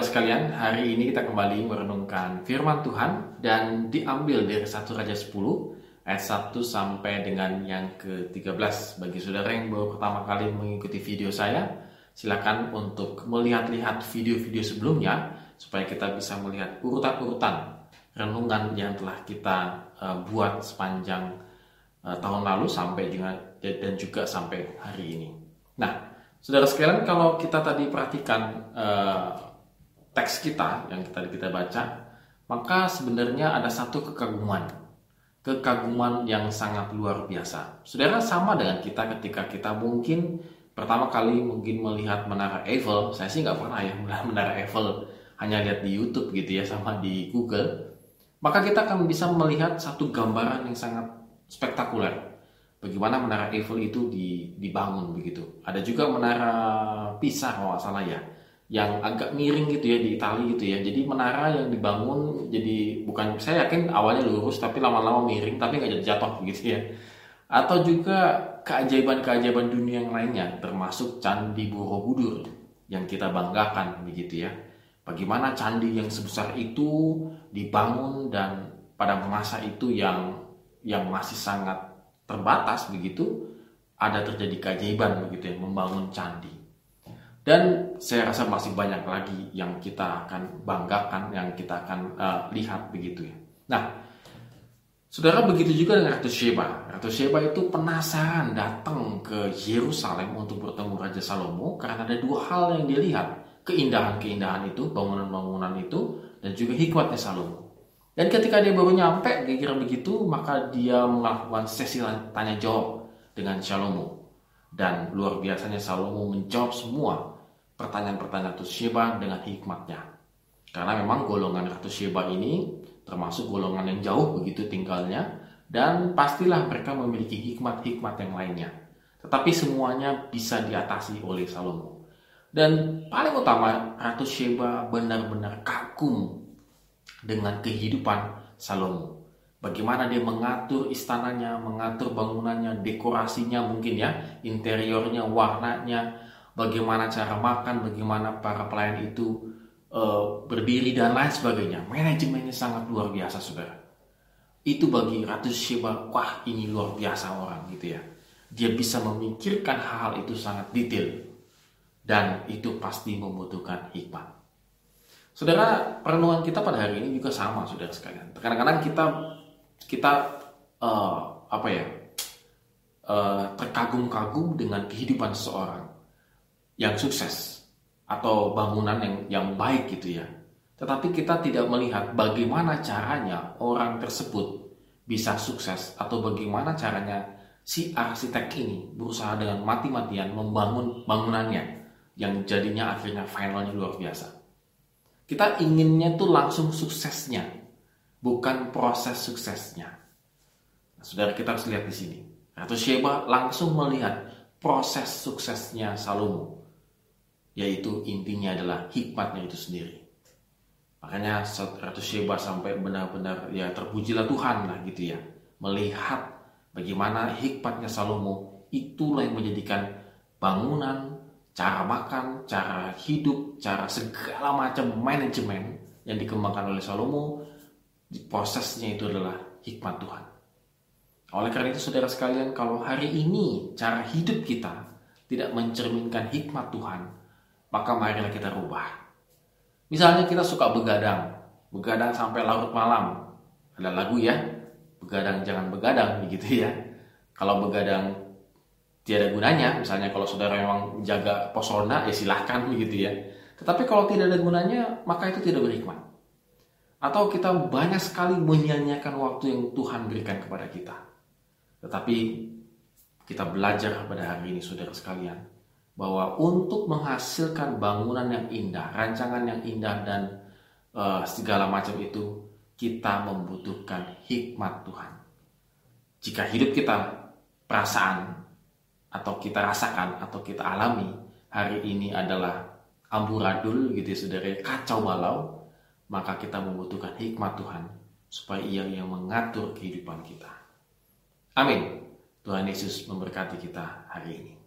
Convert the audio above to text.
sekalian, hari ini kita kembali merenungkan firman Tuhan dan diambil dari 1 Raja 10 ayat 1 sampai dengan yang ke-13. Bagi saudara yang baru pertama kali mengikuti video saya, silakan untuk melihat-lihat video-video sebelumnya supaya kita bisa melihat urutan-urutan renungan yang telah kita uh, buat sepanjang uh, tahun lalu sampai dengan dan juga sampai hari ini. Nah, saudara sekalian kalau kita tadi perhatikan uh, teks kita yang kita kita baca, maka sebenarnya ada satu kekaguman. Kekaguman yang sangat luar biasa. Saudara sama dengan kita ketika kita mungkin pertama kali mungkin melihat menara Eiffel. Saya sih nggak pernah ya melihat menara Eiffel, hanya lihat di YouTube gitu ya sama di Google. Maka kita akan bisa melihat satu gambaran yang sangat spektakuler. Bagaimana menara Eiffel itu dibangun begitu. Ada juga menara Pisa kalau salah ya yang agak miring gitu ya di Italia gitu ya. Jadi menara yang dibangun jadi bukan saya yakin awalnya lurus tapi lama-lama miring tapi nggak jadi jatuh gitu ya. Atau juga keajaiban-keajaiban dunia yang lainnya termasuk Candi Borobudur yang kita banggakan begitu ya. Bagaimana candi yang sebesar itu dibangun dan pada masa itu yang yang masih sangat terbatas begitu ada terjadi keajaiban begitu ya membangun candi dan saya rasa masih banyak lagi yang kita akan banggakan, yang kita akan uh, lihat begitu ya. Nah, saudara begitu juga dengan Ratu Sheba. Ratu Sheba itu penasaran datang ke Yerusalem untuk bertemu Raja Salomo karena ada dua hal yang dia lihat. Keindahan-keindahan itu, bangunan-bangunan itu, dan juga hikmatnya Salomo. Dan ketika dia baru nyampe, kira-kira begitu, maka dia melakukan sesi tanya jawab dengan Salomo. Dan luar biasanya Salomo menjawab semua pertanyaan-pertanyaan Ratu Sheba dengan hikmatnya. Karena memang golongan Ratu Sheba ini termasuk golongan yang jauh begitu tinggalnya dan pastilah mereka memiliki hikmat-hikmat yang lainnya. Tetapi semuanya bisa diatasi oleh Salomo. Dan paling utama Ratu Sheba benar-benar kagum dengan kehidupan Salomo. Bagaimana dia mengatur istananya, mengatur bangunannya, dekorasinya mungkin ya, interiornya, warnanya, bagaimana cara makan, bagaimana para pelayan itu uh, berdiri dan lain sebagainya. Manajemennya sangat luar biasa, saudara. Itu bagi Ratu Sheba, wah ini luar biasa orang gitu ya. Dia bisa memikirkan hal-hal itu sangat detail. Dan itu pasti membutuhkan hikmat. Saudara, perenungan kita pada hari ini juga sama, saudara sekalian. Kadang-kadang kita kita uh, apa ya uh, terkagum-kagum dengan kehidupan seseorang yang sukses atau bangunan yang yang baik gitu ya. Tetapi kita tidak melihat bagaimana caranya orang tersebut bisa sukses atau bagaimana caranya si arsitek ini berusaha dengan mati-matian membangun bangunannya yang jadinya akhirnya finalnya luar biasa. Kita inginnya tuh langsung suksesnya, bukan proses suksesnya. Nah, saudara kita harus lihat di sini. Atau Sheba langsung melihat proses suksesnya Salomo yaitu intinya adalah hikmatnya itu sendiri. Makanya Ratu Sheba sampai benar-benar ya terpujilah Tuhan lah gitu ya. Melihat bagaimana hikmatnya Salomo itulah yang menjadikan bangunan, cara makan, cara hidup, cara segala macam manajemen yang dikembangkan oleh Salomo prosesnya itu adalah hikmat Tuhan. Oleh karena itu saudara sekalian kalau hari ini cara hidup kita tidak mencerminkan hikmat Tuhan, maka marilah kita rubah. Misalnya kita suka begadang, begadang sampai larut malam. Ada lagu ya, begadang jangan begadang begitu ya. Kalau begadang tiada gunanya, misalnya kalau saudara memang jaga posona ya silahkan begitu ya. Tetapi kalau tidak ada gunanya, maka itu tidak berhikmat. Atau kita banyak sekali menyanyiakan waktu yang Tuhan berikan kepada kita. Tetapi kita belajar pada hari ini saudara sekalian bahwa untuk menghasilkan bangunan yang indah, rancangan yang indah dan uh, segala macam itu kita membutuhkan hikmat Tuhan. Jika hidup kita perasaan atau kita rasakan atau kita alami hari ini adalah amburadul gitu ya saudara kacau balau maka kita membutuhkan hikmat Tuhan supaya ia yang mengatur kehidupan kita. Amin. Tuhan Yesus memberkati kita hari ini.